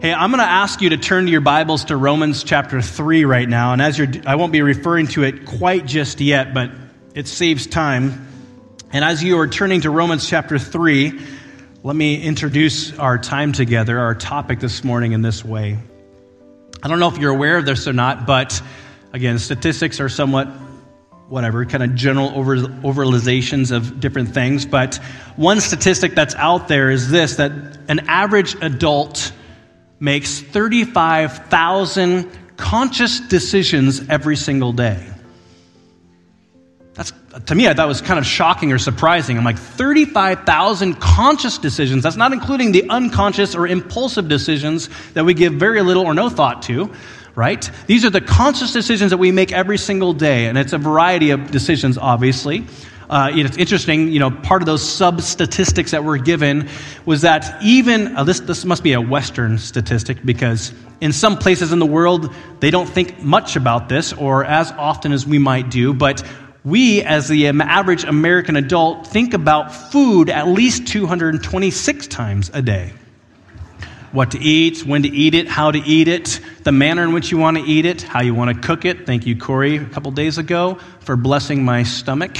Hey, I'm going to ask you to turn to your Bibles to Romans chapter 3 right now. And as you're, I won't be referring to it quite just yet, but it saves time. And as you are turning to Romans chapter 3, let me introduce our time together, our topic this morning in this way. I don't know if you're aware of this or not, but again, statistics are somewhat whatever, kind of general over, overalizations of different things. But one statistic that's out there is this that an average adult makes 35,000 conscious decisions every single day. That's, to me, thought was kind of shocking or surprising. I'm like, 35,000 conscious decisions. That's not including the unconscious or impulsive decisions that we give very little or no thought to right? These are the conscious decisions that we make every single day, and it's a variety of decisions, obviously. Uh, it's interesting, you know, part of those sub statistics that were given was that even, uh, this, this must be a Western statistic because in some places in the world, they don't think much about this or as often as we might do, but we, as the average American adult, think about food at least 226 times a day what to eat, when to eat it, how to eat it, the manner in which you want to eat it, how you want to cook it. Thank you, Corey, a couple days ago for blessing my stomach.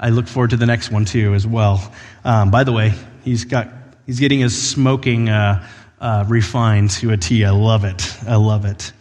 I look forward to the next one too, as well. Um, by the way, he's got he's getting his smoking uh, uh, refined to a T. I love it. I love it.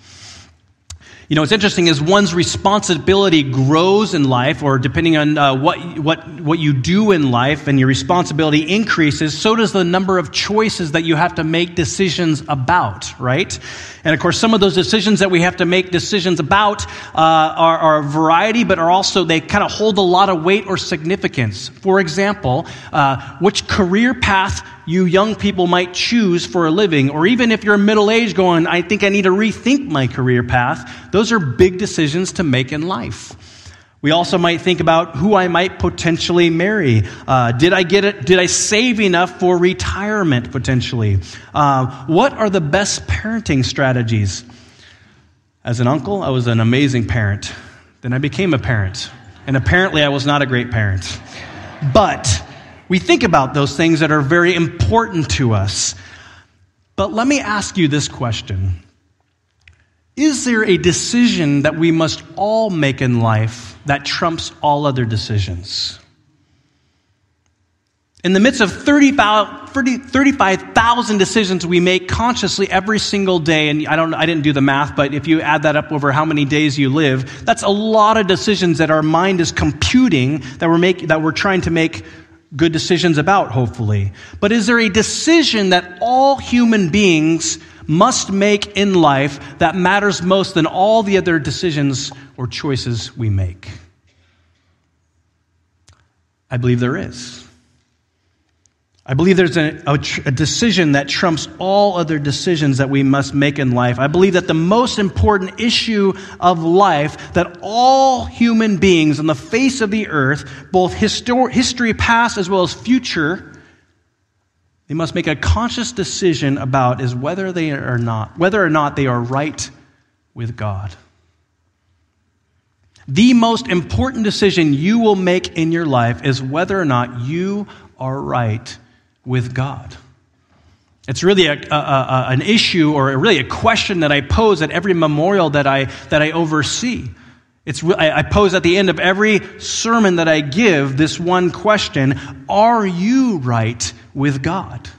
You know, what's interesting is one's responsibility grows in life, or depending on uh, what, what, what you do in life and your responsibility increases, so does the number of choices that you have to make decisions about, right? And of course, some of those decisions that we have to make decisions about uh, are, are, a variety, but are also, they kind of hold a lot of weight or significance. For example, uh, which career path you young people might choose for a living, or even if you're middle aged going, I think I need to rethink my career path, those are big decisions to make in life. We also might think about who I might potentially marry. Uh, did I get it? Did I save enough for retirement potentially? Uh, what are the best parenting strategies? As an uncle, I was an amazing parent. Then I became a parent. And apparently, I was not a great parent. But we think about those things that are very important to us. But let me ask you this question Is there a decision that we must all make in life that trumps all other decisions? In the midst of 35,000 decisions we make consciously every single day, and I, don't, I didn't do the math, but if you add that up over how many days you live, that's a lot of decisions that our mind is computing that we're, make, that we're trying to make good decisions about, hopefully. But is there a decision that all human beings must make in life that matters most than all the other decisions or choices we make? I believe there is. I believe there's a, a, a, decision that trumps all other decisions that we must make in life. I believe that the most important issue of life that all human beings on the face of the earth, both histor- history past as well as future, they must make a conscious decision about is whether they are not, whether or not they are right with God. The most important decision you will make in your life is whether or not you are right with God. It's really a, a, a, an issue or really a question that I pose at every memorial that I, that I oversee. It's, I pose at the end of every sermon that I give this one question Are you right with God?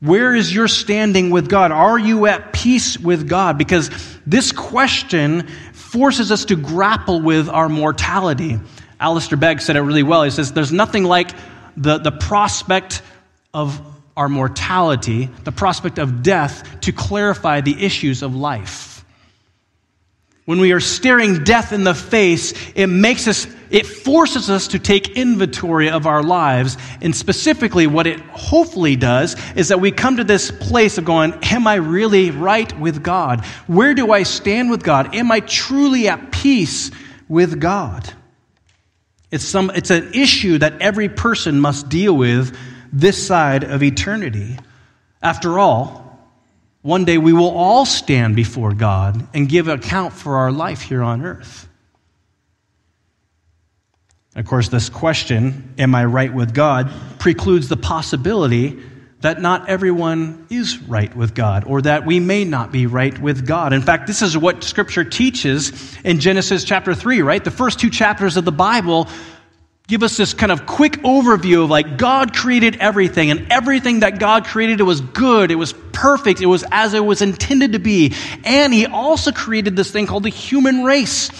Where is your standing with God? Are you at peace with God? Because this question forces us to grapple with our mortality. Alistair Begg said it really well. He says, There's nothing like the, the prospect of our mortality, the prospect of death, to clarify the issues of life. When we are staring death in the face, it makes us, it forces us to take inventory of our lives. And specifically, what it hopefully does is that we come to this place of going, Am I really right with God? Where do I stand with God? Am I truly at peace with God? It's, some, it's an issue that every person must deal with this side of eternity. After all, one day we will all stand before God and give account for our life here on earth. Of course, this question, am I right with God, precludes the possibility that not everyone is right with God, or that we may not be right with God. In fact, this is what Scripture teaches in Genesis chapter 3, right? The first two chapters of the Bible give us this kind of quick overview of like God created everything, and everything that God created, it was good, it was perfect, it was as it was intended to be. And He also created this thing called the human race.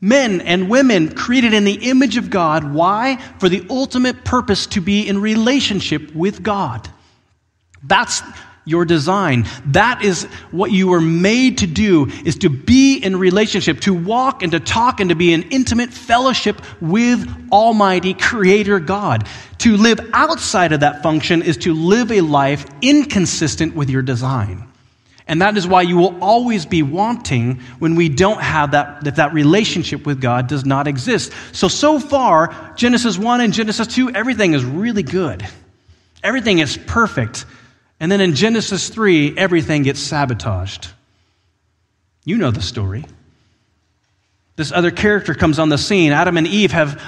Men and women created in the image of God. Why? For the ultimate purpose to be in relationship with God. That's your design. That is what you were made to do is to be in relationship, to walk and to talk and to be in intimate fellowship with Almighty Creator God. To live outside of that function is to live a life inconsistent with your design. And that is why you will always be wanting when we don't have that, if that relationship with God does not exist. So, so far, Genesis 1 and Genesis 2, everything is really good. Everything is perfect. And then in Genesis 3, everything gets sabotaged. You know the story. This other character comes on the scene. Adam and Eve have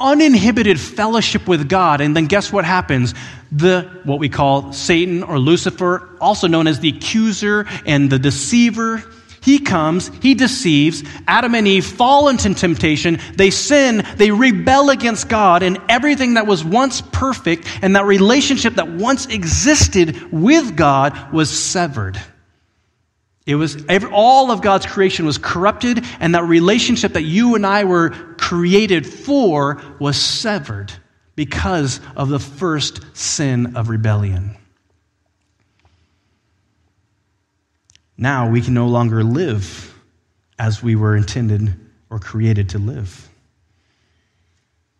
uninhibited fellowship with God. And then guess what happens? The, what we call Satan or Lucifer, also known as the accuser and the deceiver, he comes, he deceives. Adam and Eve fall into temptation. They sin, they rebel against God, and everything that was once perfect and that relationship that once existed with God was severed. It was every, all of God's creation was corrupted, and that relationship that you and I were created for was severed because of the first sin of rebellion. Now we can no longer live as we were intended or created to live.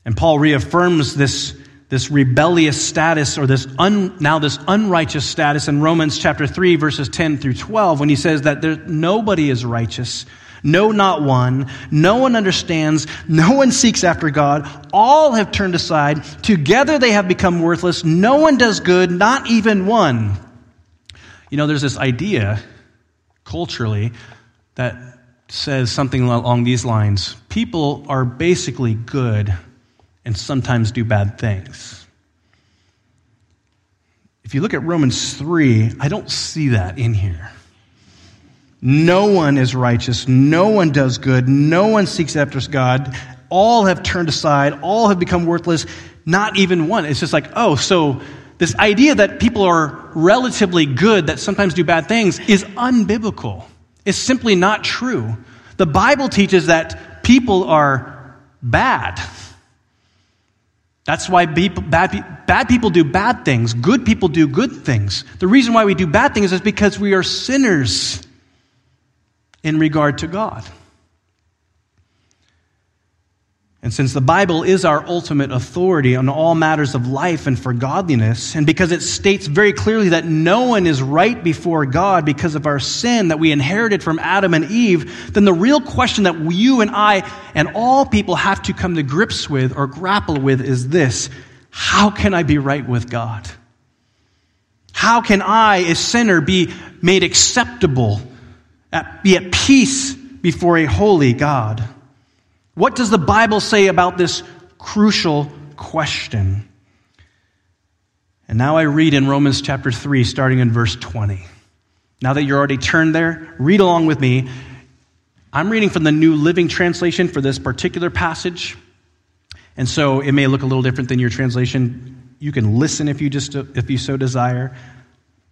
And Paul reaffirms this, this rebellious status or this un, now this unrighteous status in Romans chapter 3 verses 10 through 12 when he says that there, nobody is righteous. No, not one. No one understands. No one seeks after God. All have turned aside. Together they have become worthless. No one does good, not even one. You know, there's this idea culturally that says something along these lines people are basically good and sometimes do bad things. If you look at Romans 3, I don't see that in here. No one is righteous. No one does good. No one seeks after God. All have turned aside. All have become worthless. Not even one. It's just like, oh, so this idea that people are relatively good, that sometimes do bad things, is unbiblical. It's simply not true. The Bible teaches that people are bad. That's why bad, bad people do bad things, good people do good things. The reason why we do bad things is because we are sinners in regard to God. And since the Bible is our ultimate authority on all matters of life and for godliness, and because it states very clearly that no one is right before God because of our sin that we inherited from Adam and Eve, then the real question that you and I and all people have to come to grips with or grapple with is this How can I be right with God? How can I, a sinner, be made acceptable, be at peace before a holy God? What does the Bible say about this crucial question? And now I read in Romans chapter 3, starting in verse 20. Now that you're already turned there, read along with me. I'm reading from the New Living Translation for this particular passage. And so it may look a little different than your translation. You can listen if you, just, if you so desire,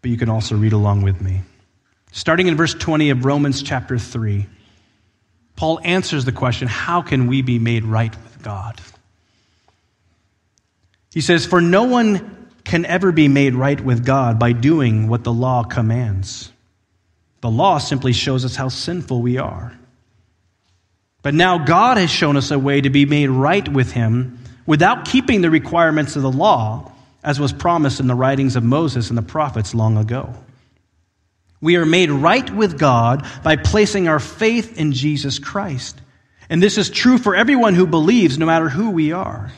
but you can also read along with me. Starting in verse 20 of Romans chapter 3. Paul answers the question how can we be made right with God? He says, For no one can ever be made right with God by doing what the law commands. The law simply shows us how sinful we are. But now God has shown us a way to be made right with Him without keeping the requirements of the law, as was promised in the writings of Moses and the prophets long ago. We are made right with God by placing our faith in Jesus Christ. And this is true for everyone who believes, no matter who we are.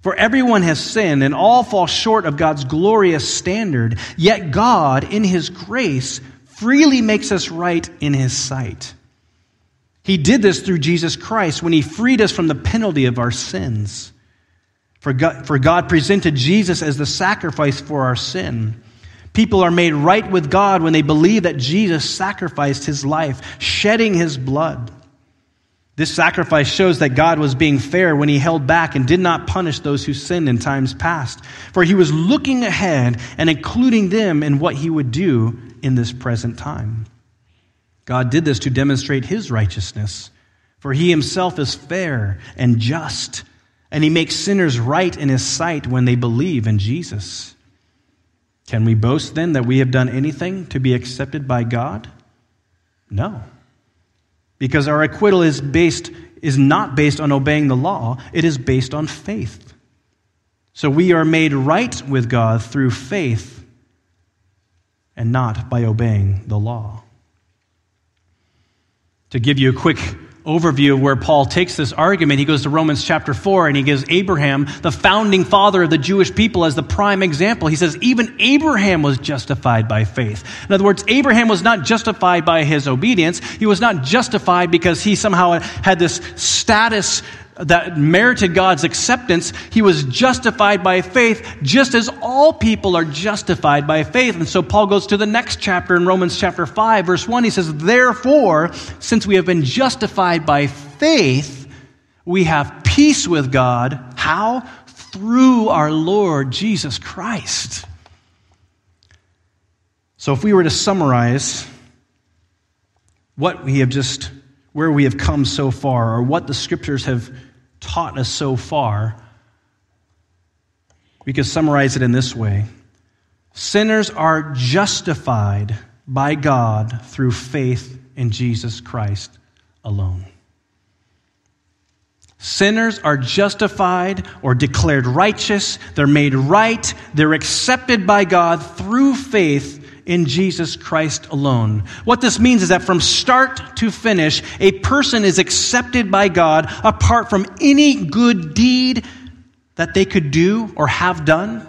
For everyone has sinned and all fall short of God's glorious standard, yet God, in His grace, freely makes us right in His sight. He did this through Jesus Christ when He freed us from the penalty of our sins. For God, for God presented Jesus as the sacrifice for our sin. People are made right with God when they believe that Jesus sacrificed his life, shedding his blood. This sacrifice shows that God was being fair when he held back and did not punish those who sinned in times past, for he was looking ahead and including them in what he would do in this present time. God did this to demonstrate his righteousness, for he himself is fair and just, and he makes sinners right in his sight when they believe in Jesus. Can we boast then that we have done anything to be accepted by God? No. Because our acquittal is based is not based on obeying the law, it is based on faith. So we are made right with God through faith and not by obeying the law. To give you a quick overview of where Paul takes this argument. He goes to Romans chapter 4 and he gives Abraham, the founding father of the Jewish people, as the prime example. He says, even Abraham was justified by faith. In other words, Abraham was not justified by his obedience. He was not justified because he somehow had this status that merited God's acceptance, he was justified by faith, just as all people are justified by faith. And so Paul goes to the next chapter in Romans chapter 5, verse 1. He says, Therefore, since we have been justified by faith, we have peace with God. How? Through our Lord Jesus Christ. So if we were to summarize what we have just where we have come so far or what the scriptures have taught us so far, we could summarize it in this way Sinners are justified by God through faith in Jesus Christ alone. Sinners are justified or declared righteous. They're made right. They're accepted by God through faith in Jesus Christ alone. What this means is that from start to finish, a person is accepted by God apart from any good deed that they could do or have done.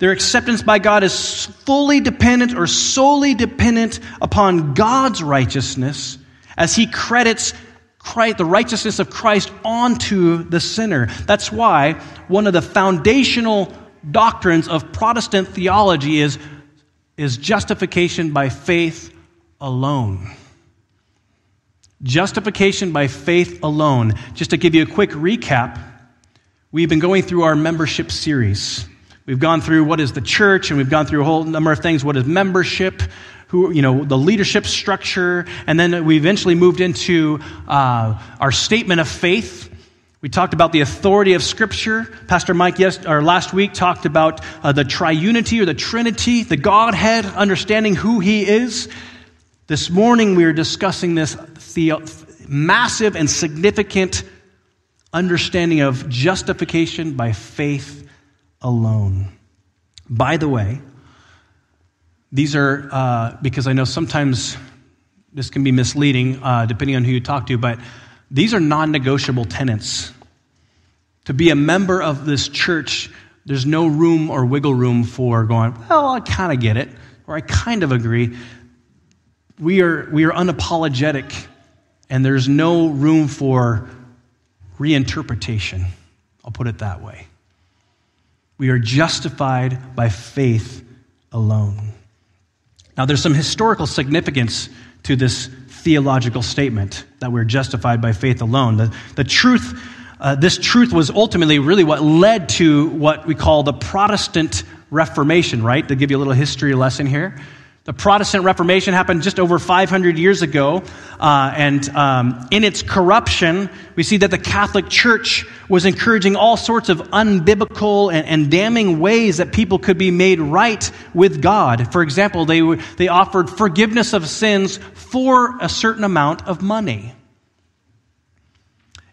Their acceptance by God is fully dependent or solely dependent upon God's righteousness as He credits Christ, the righteousness of Christ onto the sinner. That's why one of the foundational doctrines of Protestant theology is is justification by faith alone. Justification by faith alone. Just to give you a quick recap, we've been going through our membership series. We've gone through what is the church, and we've gone through a whole number of things. What is membership? Who, you know, the leadership structure, and then we eventually moved into uh, our statement of faith, we talked about the authority of Scripture. Pastor Mike yes, or last week talked about uh, the triunity or the Trinity, the Godhead, understanding who He is. This morning we are discussing this the- massive and significant understanding of justification by faith alone. By the way, these are, uh, because I know sometimes this can be misleading uh, depending on who you talk to, but these are non negotiable tenets. To be a member of this church, there's no room or wiggle room for going, well, I kind of get it, or I kind of agree. We are, we are unapologetic, and there's no room for reinterpretation. I'll put it that way. We are justified by faith alone. Now, there's some historical significance to this theological statement that we're justified by faith alone. The, the truth, uh, this truth was ultimately really what led to what we call the Protestant Reformation, right? To give you a little history lesson here. The Protestant Reformation happened just over 500 years ago, uh, and um, in its corruption, we see that the Catholic Church was encouraging all sorts of unbiblical and, and damning ways that people could be made right with God. For example, they, they offered forgiveness of sins for a certain amount of money.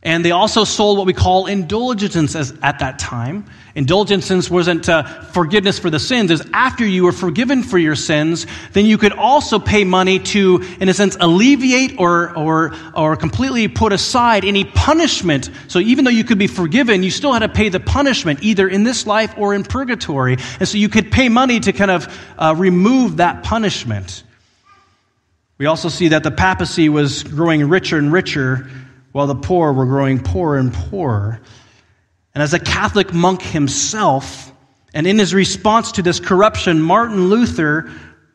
And they also sold what we call indulgences at that time. Indulgences wasn't uh, forgiveness for the sins, is after you were forgiven for your sins, then you could also pay money to, in a sense, alleviate or, or, or completely put aside any punishment. So even though you could be forgiven, you still had to pay the punishment, either in this life or in purgatory. And so you could pay money to kind of uh, remove that punishment. We also see that the papacy was growing richer and richer while the poor were growing poorer and poorer. And as a Catholic monk himself, and in his response to this corruption, Martin Luther,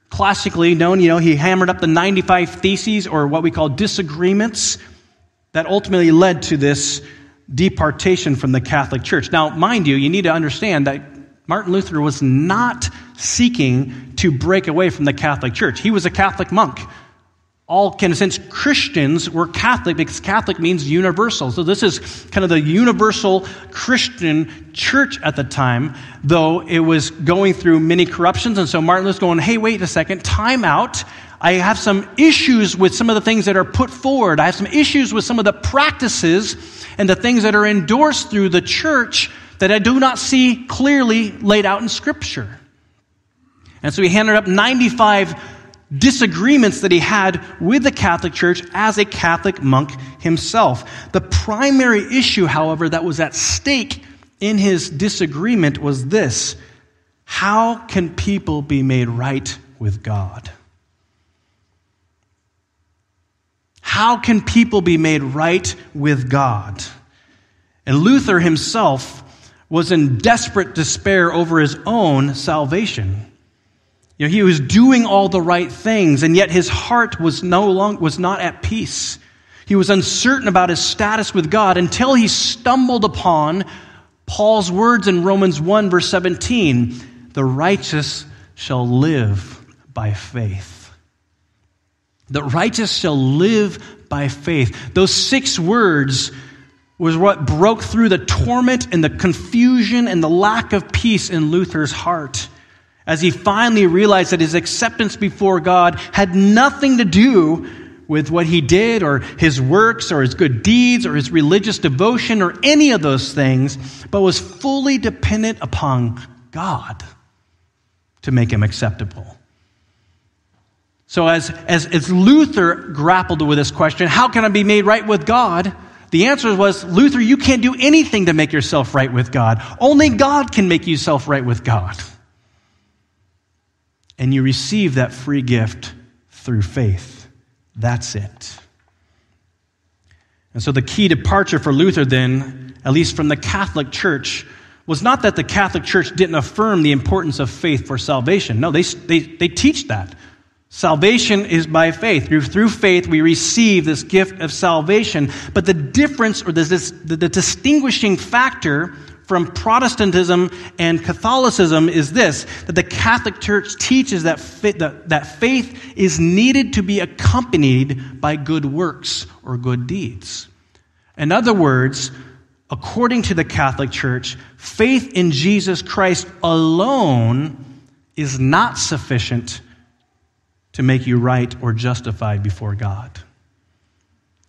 classically known, you know, he hammered up the 95 Theses, or what we call disagreements, that ultimately led to this departation from the Catholic Church. Now, mind you, you need to understand that Martin Luther was not seeking to break away from the Catholic Church. He was a Catholic monk. All, in a sense, Christians were Catholic because Catholic means universal. So this is kind of the universal Christian church at the time, though it was going through many corruptions. And so Martin Luther's going, hey, wait a second, time out. I have some issues with some of the things that are put forward. I have some issues with some of the practices and the things that are endorsed through the church that I do not see clearly laid out in Scripture. And so he handed up 95 disagreements that he had with the Catholic Church as a Catholic monk himself. The primary issue, however, that was at stake in his disagreement was this How can people be made right with God? How can people be made right with God? And Luther himself was in desperate despair over his own salvation. You know, he was doing all the right things, and yet his heart was no long, was not at peace. He was uncertain about his status with God until he stumbled upon Paul's words in Romans 1, verse 17 The righteous shall live by faith. The righteous shall live by faith. Those six words was what broke through the torment and the confusion and the lack of peace in Luther's heart as he finally realized that his acceptance before God had nothing to do with what he did or his works or his good deeds or his religious devotion or any of those things, but was fully dependent upon God to make him acceptable. So, as, as, as Luther grappled with this question, how can I be made right with God? The answer was, Luther, you can't do anything to make yourself right with God. Only God can make yourself right with God and you receive that free gift through faith. That's it. And so the key departure for Luther, then, at least from the Catholic Church, was not that the Catholic Church didn't affirm the importance of faith for salvation. No, they, they, they teach that. Salvation is by faith. Through, through faith, we receive this gift of salvation. But the difference, or the, the distinguishing factor from Protestantism and Catholicism is this that the Catholic Church teaches that, that, faith is needed to be accompanied by good works or good deeds. In other words, according to the Catholic Church, faith in Jesus Christ alone is not sufficient to make you right or justified before God.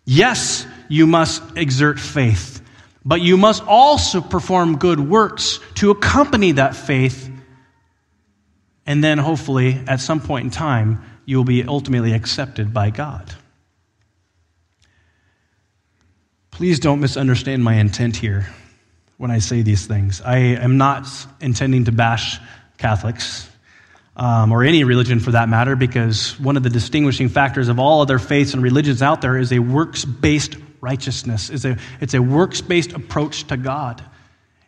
Yes, you must exert faith but you must also perform good works to accompany that faith. And then, hopefully, at some point in time, you will be ultimately accepted by God. Please don't misunderstand my intent here when I say these things. I am not intending to bash Catholics um, or any religion for that matter, because one of the distinguishing factors of all other faiths and religions out there is a works based righteousness. It's a, it's a works based approach to God.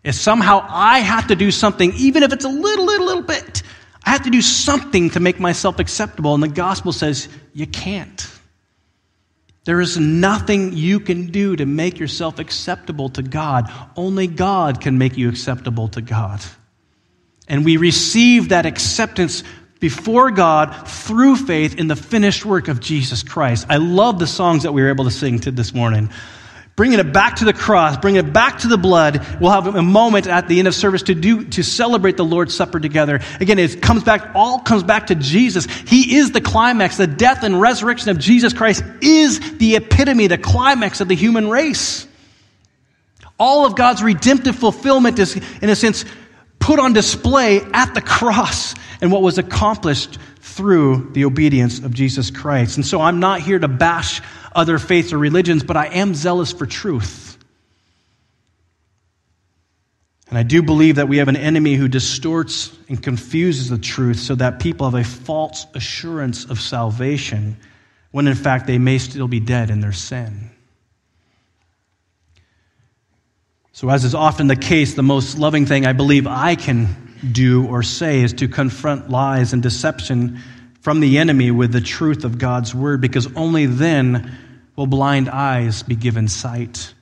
If somehow I have to do something, even if it's a little, little, little bit, I have to do something to make myself acceptable. And the gospel says you can't. There is nothing you can do to make yourself acceptable to God. Only God can make you acceptable to God. And we receive that acceptance before God through faith in the finished work of Jesus Christ. I love the songs that we were able to sing to this morning. Bringing it back to the cross, bringing it back to the blood. We'll have a moment at the end of service to do to celebrate the Lord's Supper together. Again, it comes back, all comes back to Jesus. He is the climax. The death and resurrection of Jesus Christ is the epitome, the climax of the human race. All of God's redemptive fulfillment is, in a sense, put on display at the cross and what was accomplished through the obedience of Jesus Christ. And so I'm not here to bash other faiths or religions, but I am zealous for truth. And I do believe that we have an enemy who distorts and confuses the truth so that people have a false assurance of salvation when in fact they may still be dead in their sin. So, as is often the case, the most loving thing I believe I can do or say is to confront lies and deception from the enemy with the truth of God's word, because only then will blind eyes be given sight.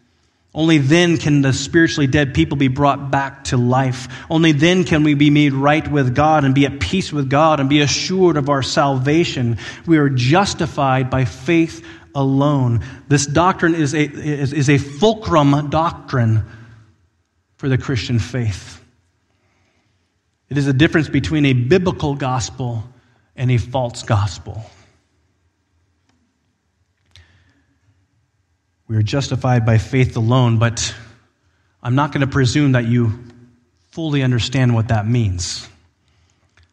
Only then can the spiritually dead people be brought back to life. Only then can we be made right with God and be at peace with God and be assured of our salvation. We are justified by faith alone. This doctrine is a, is, is a fulcrum doctrine for the Christian faith. It is a difference between a biblical gospel and a false gospel. We are justified by faith alone, but I'm not going to presume that you fully understand what that means.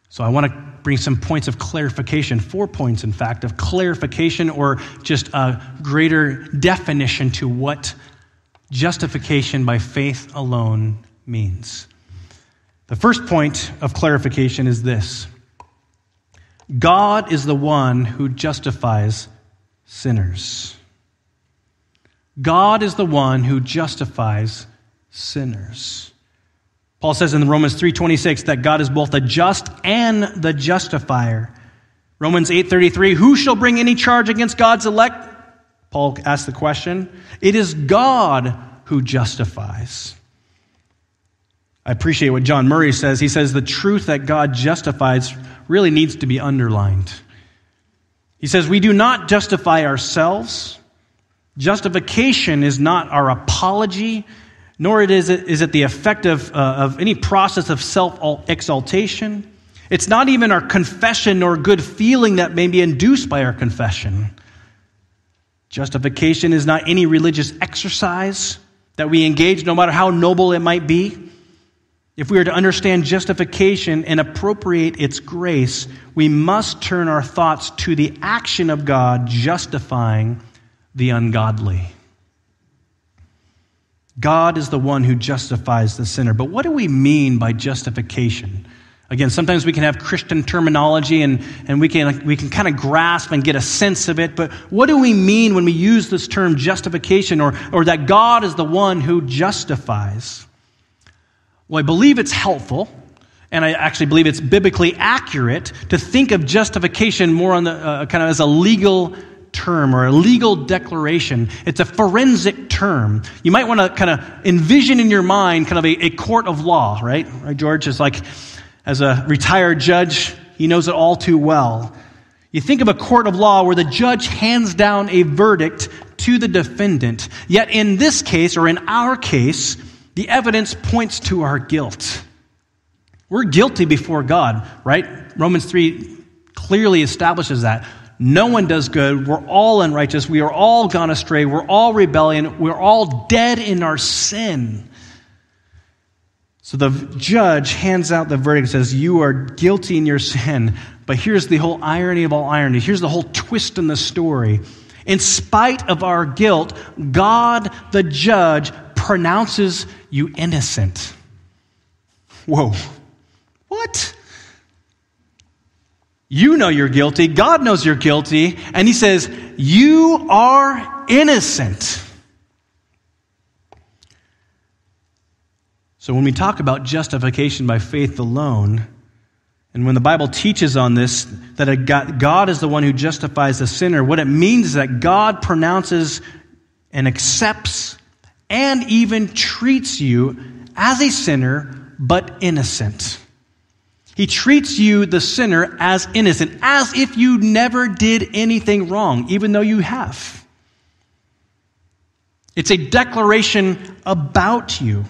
So I want to bring some points of clarification, four points, in fact, of clarification or just a greater definition to what justification by faith alone means. The first point of clarification is this God is the one who justifies sinners. God is the one who justifies sinners. Paul says in Romans 3:26 that God is both the just and the justifier. Romans 8:33, who shall bring any charge against God's elect? Paul asks the question. It is God who justifies. I appreciate what John Murray says. He says the truth that God justifies really needs to be underlined. He says we do not justify ourselves. Justification is not our apology, nor is it, is it the effect of, uh, of any process of self exaltation. It's not even our confession nor good feeling that may be induced by our confession. Justification is not any religious exercise that we engage, no matter how noble it might be. If we are to understand justification and appropriate its grace, we must turn our thoughts to the action of God justifying the ungodly. God is the one who justifies the sinner. But what do we mean by justification? Again, sometimes we can have Christian terminology and, and we can, we can kind of grasp and get a sense of it, but what do we mean when we use this term justification or, or that God is the one who justifies? Well, I believe it's helpful, and I actually believe it's biblically accurate to think of justification more on the uh, kind of as a legal term or a legal declaration. It's a forensic term. You might want to kind of envision in your mind kind of a, a court of law, right? Right, George? Is like, as a retired judge, he knows it all too well. You think of a court of law where the judge hands down a verdict to the defendant. Yet in this case, or in our case, the evidence points to our guilt. We're guilty before God, right? Romans 3 clearly establishes that. No one does good. We're all unrighteous. We are all gone astray. We're all rebellion. We're all dead in our sin. So the judge hands out the verdict and says, You are guilty in your sin. But here's the whole irony of all irony. Here's the whole twist in the story. In spite of our guilt, God, the judge, pronounces you innocent. Whoa. What? You know you're guilty. God knows you're guilty. And he says, You are innocent. So when we talk about justification by faith alone, and when the Bible teaches on this, that God is the one who justifies the sinner, what it means is that God pronounces and accepts and even treats you as a sinner, but innocent. He treats you, the sinner, as innocent, as if you never did anything wrong, even though you have. It's a declaration about you.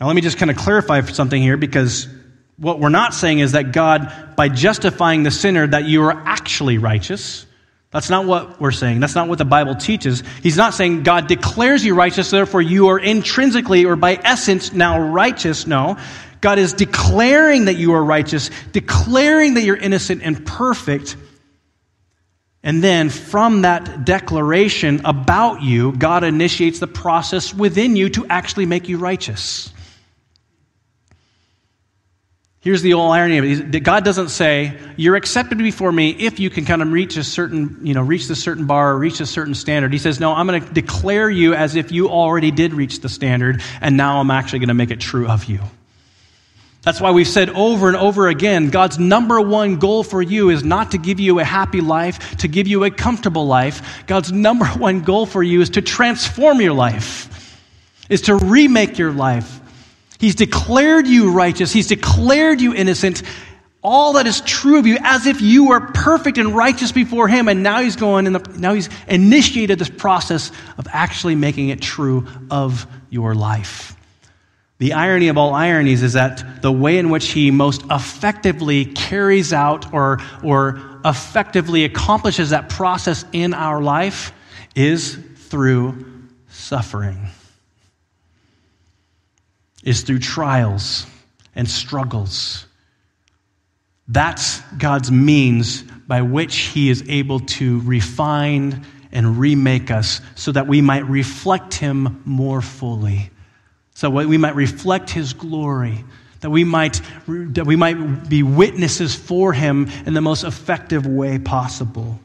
Now, let me just kind of clarify something here because what we're not saying is that God, by justifying the sinner, that you are actually righteous. That's not what we're saying. That's not what the Bible teaches. He's not saying God declares you righteous, therefore you are intrinsically or by essence now righteous. No. God is declaring that you are righteous, declaring that you're innocent and perfect. And then from that declaration about you, God initiates the process within you to actually make you righteous. Here's the old irony of it. God doesn't say, you're accepted before me if you can kind of reach a certain, you know, reach the certain bar or reach a certain standard. He says, no, I'm going to declare you as if you already did reach the standard, and now I'm actually going to make it true of you. That's why we've said over and over again God's number one goal for you is not to give you a happy life, to give you a comfortable life. God's number one goal for you is to transform your life, is to remake your life, He's declared you righteous. He's declared you innocent. All that is true of you as if you were perfect and righteous before Him. And now He's going, the, now He's initiated this process of actually making it true of your life. The irony of all ironies is that the way in which He most effectively carries out or, or effectively accomplishes that process in our life is through suffering is through trials and struggles. That's God's means by which He is able to refine and remake us so that we might reflect Him more fully. So that we might reflect His glory, that we might, that we might be witnesses for Him in the most effective way possible.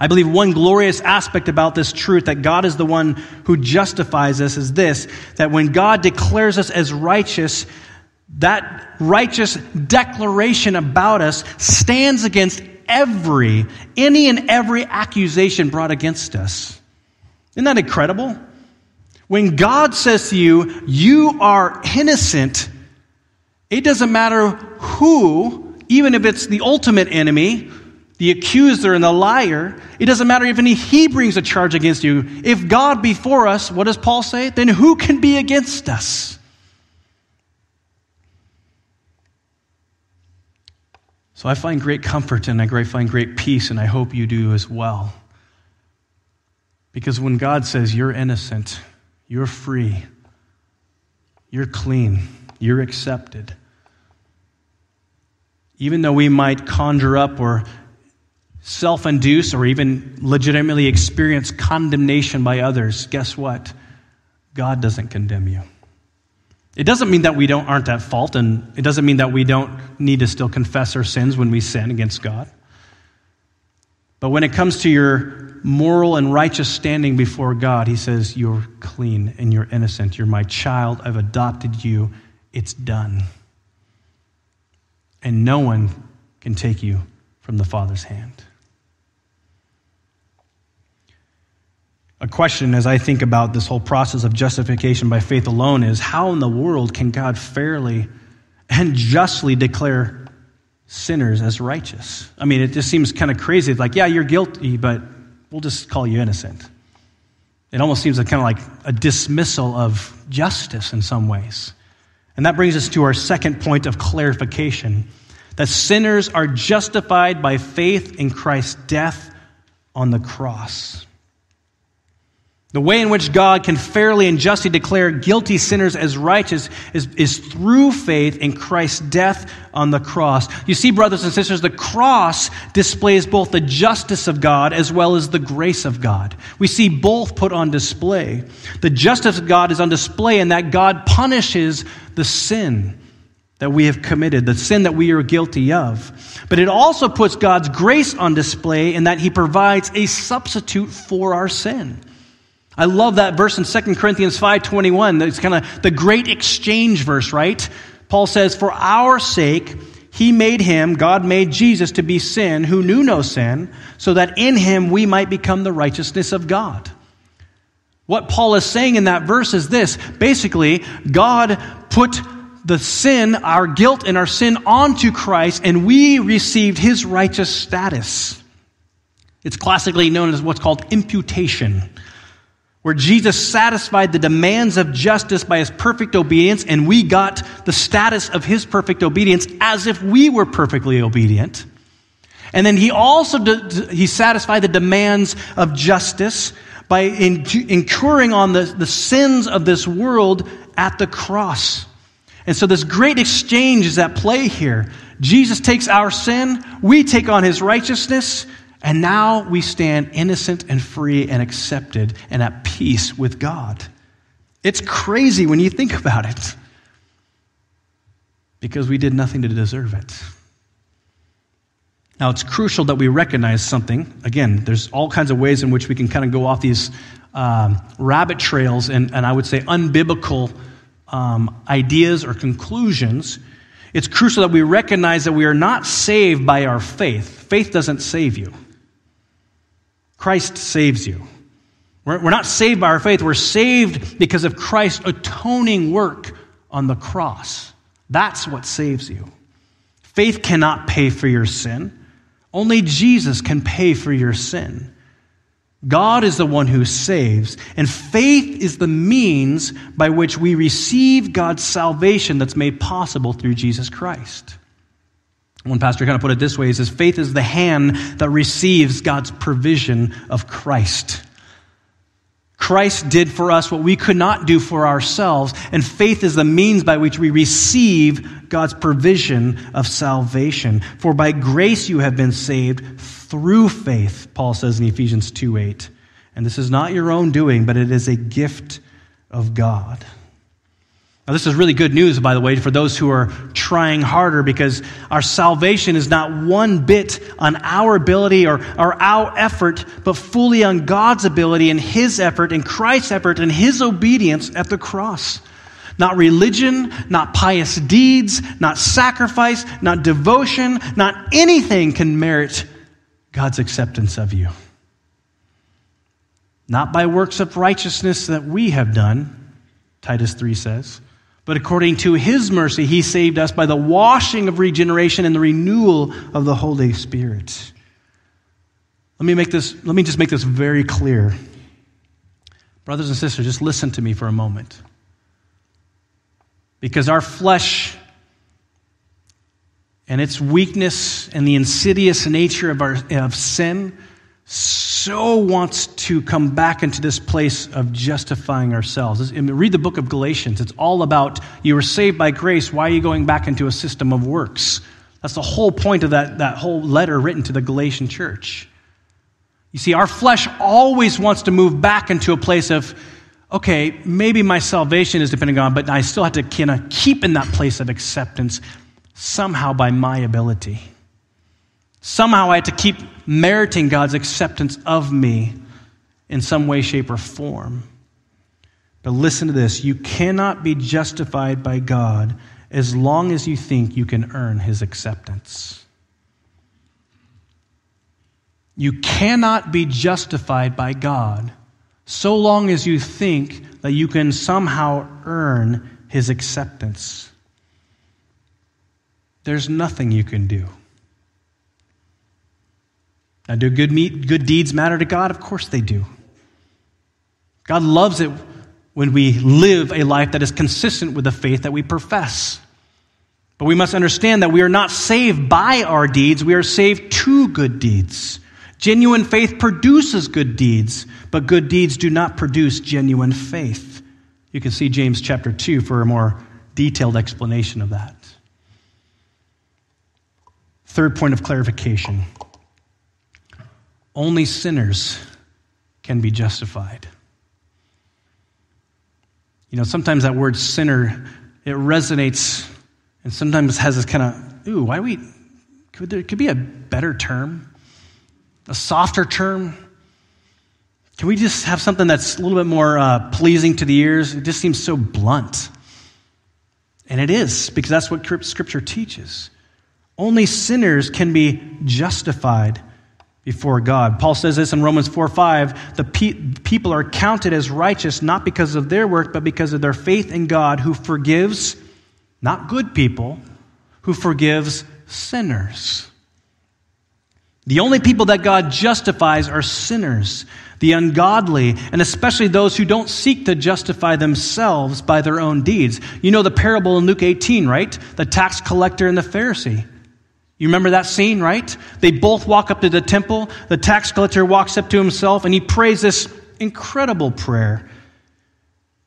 I believe one glorious aspect about this truth that God is the one who justifies us is this that when God declares us as righteous, that righteous declaration about us stands against every, any and every accusation brought against us. Isn't that incredible? When God says to you, you are innocent, it doesn't matter who, even if it's the ultimate enemy, the accuser and the liar, it doesn't matter if any he brings a charge against you. If God be for us, what does Paul say? Then who can be against us? So I find great comfort and I find great peace, and I hope you do as well. Because when God says you're innocent, you're free, you're clean, you're accepted, even though we might conjure up or self induce or even legitimately experience condemnation by others, guess what? God doesn't condemn you. It doesn't mean that we don't, aren't at fault, and it doesn't mean that we don't need to still confess our sins when we sin against God. But when it comes to your moral and righteous standing before God, He says, You're clean and you're innocent. You're my child. I've adopted you. It's done. And no one can take you from the Father's hand. A question as I think about this whole process of justification by faith alone is how in the world can God fairly and justly declare sinners as righteous? I mean, it just seems kind of crazy. Like, yeah, you're guilty, but we'll just call you innocent. It almost seems like kind of like a dismissal of justice in some ways. And that brings us to our second point of clarification that sinners are justified by faith in Christ's death on the cross. The way in which God can fairly and justly declare guilty sinners as righteous is, is through faith in Christ's death on the cross. You see, brothers and sisters, the cross displays both the justice of God as well as the grace of God. We see both put on display. The justice of God is on display in that God punishes the sin that we have committed, the sin that we are guilty of. But it also puts God's grace on display in that He provides a substitute for our sin. I love that verse in 2 Corinthians 5:21. It's kind of the great exchange verse, right? Paul says, "For our sake he made him, God made Jesus to be sin who knew no sin, so that in him we might become the righteousness of God." What Paul is saying in that verse is this. Basically, God put the sin, our guilt and our sin onto Christ, and we received his righteous status. It's classically known as what's called imputation where Jesus satisfied the demands of justice by his perfect obedience, and we got the status of his perfect obedience as if we were perfectly obedient. And then he also he satisfied the demands of justice by incurring on the, the sins of this world at the cross. And so this great exchange is at play here. Jesus takes our sin, we take on his righteousness, and now we stand innocent and free and accepted and at peace with God. It's crazy when you think about it. because we did nothing to deserve it. Now, it's crucial that we recognize something. Again, there's all kinds of ways in which we can kind of go off these um, rabbit trails and, and I would say unbiblical um, ideas or conclusions. It's crucial that we recognize that we are not saved by our faith. Faith doesn't save you, Christ saves you. We're, not saved by our faith, we're saved because of Christ's atoning work on the cross. That's what saves you. Faith cannot pay for your sin. Only Jesus can pay for your sin. God is the one who saves, and faith is the means by which we receive God's salvation that's made possible through Jesus Christ. One pastor kind of put it this way he says, Faith is the hand that receives God's provision of Christ. Christ did for us what we could not do for ourselves, and faith is the means by which we receive God's provision of salvation. For by grace you have been saved through faith, Paul says in Ephesians 2 8. And this is not your own doing, but it is a gift of God. Now, this is really good news, by the way, for those who are trying harder because our salvation is not one bit on our ability or, or our effort, but fully on God's ability and His effort and Christ's effort and His obedience at the cross. Not religion, not pious deeds, not sacrifice, not devotion, not anything can merit God's acceptance of you. Not by works of righteousness that we have done, Titus 3 says but according to his mercy, he saved us by the washing of regeneration and the renewal of the Holy Spirit. Let me make this, let me just make this very clear. Brothers and sisters, just listen to me for a moment. Because our flesh and its weakness and the insidious nature of, our, of sin so wants to come back into this place of justifying ourselves. Read the book of Galatians. It's all about you were saved by grace. Why are you going back into a system of works? That's the whole point of that, that whole letter written to the Galatian church. You see, our flesh always wants to move back into a place of, okay, maybe my salvation is depending on, but I still have to kind of keep in that place of acceptance somehow by my ability. Somehow I had to keep meriting God's acceptance of me in some way, shape, or form. But listen to this you cannot be justified by God as long as you think you can earn his acceptance. You cannot be justified by God so long as you think that you can somehow earn his acceptance. There's nothing you can do. Now, do good, good deeds matter to God? Of course they do. God loves it when we live a life that is consistent with the faith that we profess. But we must understand that we are not saved by our deeds, we are saved to good deeds. Genuine faith produces good deeds, but good deeds do not produce genuine faith. You can see James chapter 2 for a more detailed explanation of that. Third point of clarification only sinners can be justified. You know, sometimes that word sinner, it resonates and sometimes has this kind of, ooh, why we, could there could be a better term? A softer term? Can we just have something that's a little bit more uh, pleasing to the ears? It just seems so blunt. And it is, because that's what Scripture teaches. Only sinners can be justified before God. Paul says this in Romans 4 5 the pe- people are counted as righteous not because of their work, but because of their faith in God who forgives not good people, who forgives sinners. The only people that God justifies are sinners, the ungodly, and especially those who don't seek to justify themselves by their own deeds. You know the parable in Luke 18, right? The tax collector and the Pharisee. You remember that scene, right? They both walk up to the temple. The tax collector walks up to himself and he prays this incredible prayer.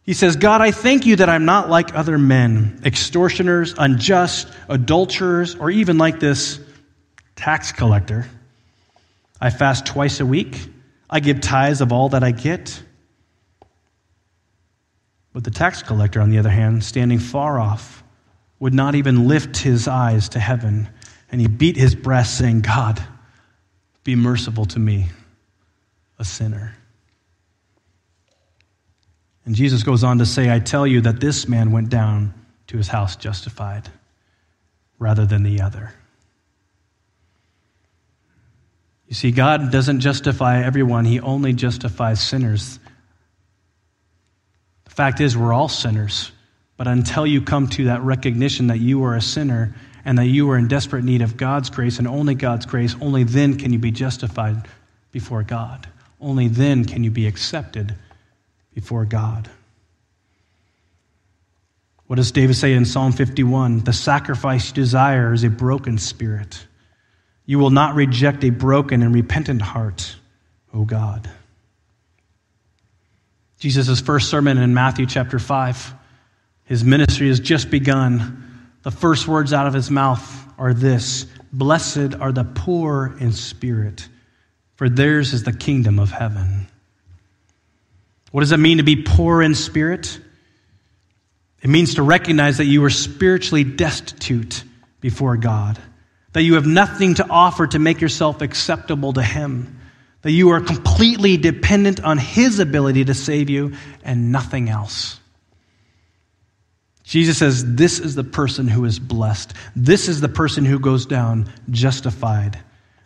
He says, God, I thank you that I'm not like other men, extortioners, unjust, adulterers, or even like this tax collector. I fast twice a week. I give tithes of all that I get. But the tax collector, on the other hand, standing far off, would not even lift his eyes to heaven, and he beat his breast, saying, God, be merciful to me, a sinner. And Jesus goes on to say, I tell you that this man went down to his house justified rather than the other. You see, God doesn't justify everyone, He only justifies sinners. The fact is, we're all sinners. But until you come to that recognition that you are a sinner and that you are in desperate need of God's grace and only God's grace, only then can you be justified before God. Only then can you be accepted before God. What does David say in Psalm 51? The sacrifice you desire is a broken spirit. You will not reject a broken and repentant heart, O God. Jesus' first sermon in Matthew chapter 5, his ministry has just begun. The first words out of his mouth are this Blessed are the poor in spirit, for theirs is the kingdom of heaven. What does it mean to be poor in spirit? It means to recognize that you are spiritually destitute before God, that you have nothing to offer to make yourself acceptable to Him, that you are completely dependent on His ability to save you and nothing else. Jesus says, This is the person who is blessed. This is the person who goes down justified.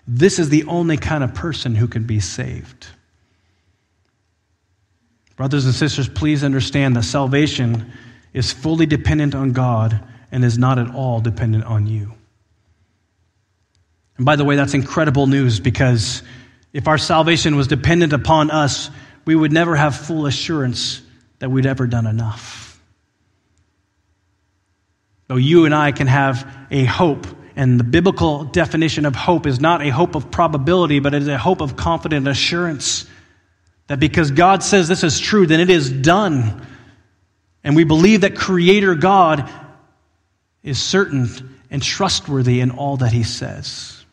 This is the only kind of person who can be saved. Brothers and sisters, please understand that salvation is fully dependent on God and is not at all dependent on you. And by the way, that's incredible news because if our salvation was dependent upon us, we would never have full assurance that we'd ever done enough. Though you and I can have a hope, and the biblical definition of hope is not a hope of probability, but it is a hope of confident assurance that because God says this is true, then it is done. And we believe that Creator God is certain and trustworthy in all that He says.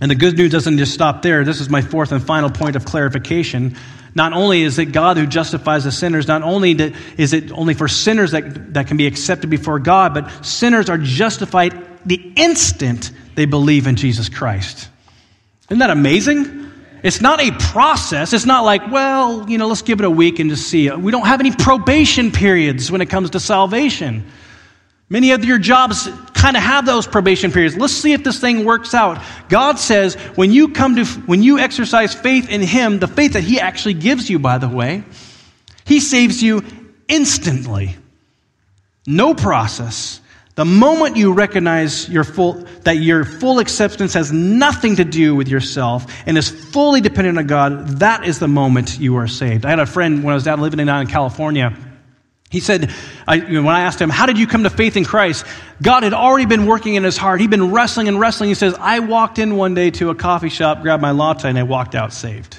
And the good news doesn't just stop there. This is my fourth and final point of clarification. Not only is it God who justifies the sinners, not only is it only for sinners that, that can be accepted before God, but sinners are justified the instant they believe in Jesus Christ. Isn't that amazing? It's not a process. It's not like, well, you know, let's give it a week and just see. We don't have any probation periods when it comes to salvation. Many of your jobs kind of have those probation periods. Let's see if this thing works out. God says when you come to when you exercise faith in him, the faith that he actually gives you by the way, he saves you instantly. No process. The moment you recognize your full, that your full acceptance has nothing to do with yourself and is fully dependent on God, that is the moment you are saved. I had a friend when I was down living down uh, in California. He said, I, when I asked him, How did you come to faith in Christ? God had already been working in his heart. He'd been wrestling and wrestling. He says, I walked in one day to a coffee shop, grabbed my latte, and I walked out saved.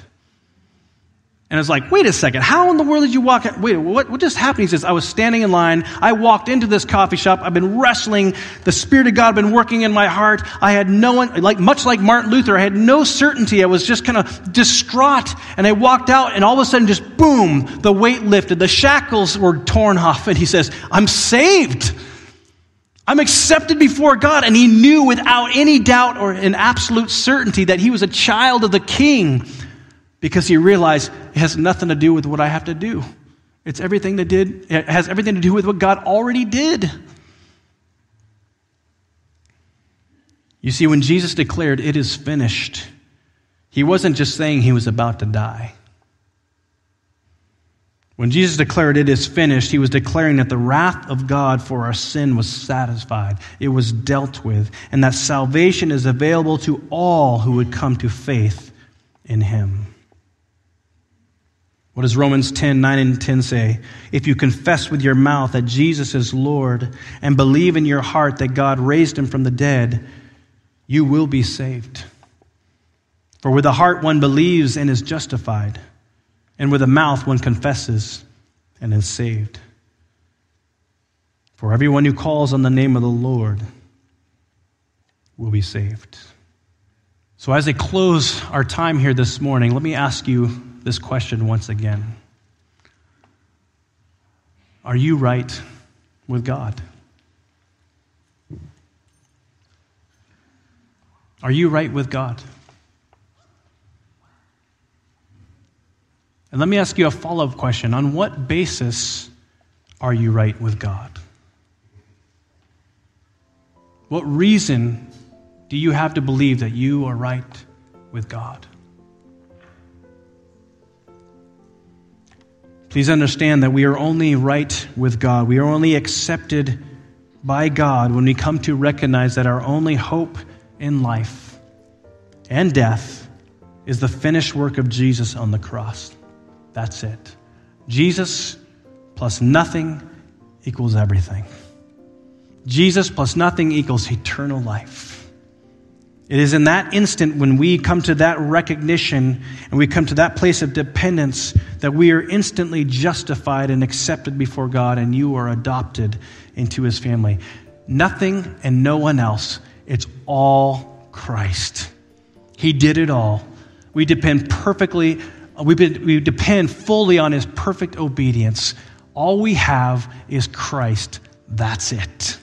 And it's like, wait a second, how in the world did you walk? Wait, what, what just happened? He says, I was standing in line. I walked into this coffee shop. I've been wrestling. The Spirit of God been working in my heart. I had no one, like, much like Martin Luther, I had no certainty. I was just kind of distraught. And I walked out, and all of a sudden, just boom, the weight lifted. The shackles were torn off. And he says, I'm saved. I'm accepted before God. And he knew without any doubt or an absolute certainty that he was a child of the king because he realized it has nothing to do with what I have to do. It's everything that did, it has everything to do with what God already did. You see, when Jesus declared, It is finished, he wasn't just saying he was about to die. When Jesus declared it is finished, he was declaring that the wrath of God for our sin was satisfied, it was dealt with, and that salvation is available to all who would come to faith in him. What does Romans 10 9 and 10 say? If you confess with your mouth that Jesus is Lord and believe in your heart that God raised him from the dead, you will be saved. For with the heart one believes and is justified, and with the mouth one confesses and is saved. For everyone who calls on the name of the Lord will be saved. So, as I close our time here this morning, let me ask you this question once again Are you right with God? Are you right with God? And let me ask you a follow up question. On what basis are you right with God? What reason do you have to believe that you are right with God? Please understand that we are only right with God. We are only accepted by God when we come to recognize that our only hope in life and death is the finished work of Jesus on the cross. That's it. Jesus plus nothing equals everything. Jesus plus nothing equals eternal life. It is in that instant when we come to that recognition and we come to that place of dependence that we are instantly justified and accepted before God, and you are adopted into his family. Nothing and no one else. It's all Christ. He did it all. We depend perfectly, we, depend fully on his perfect obedience. All we have is Christ. That's it.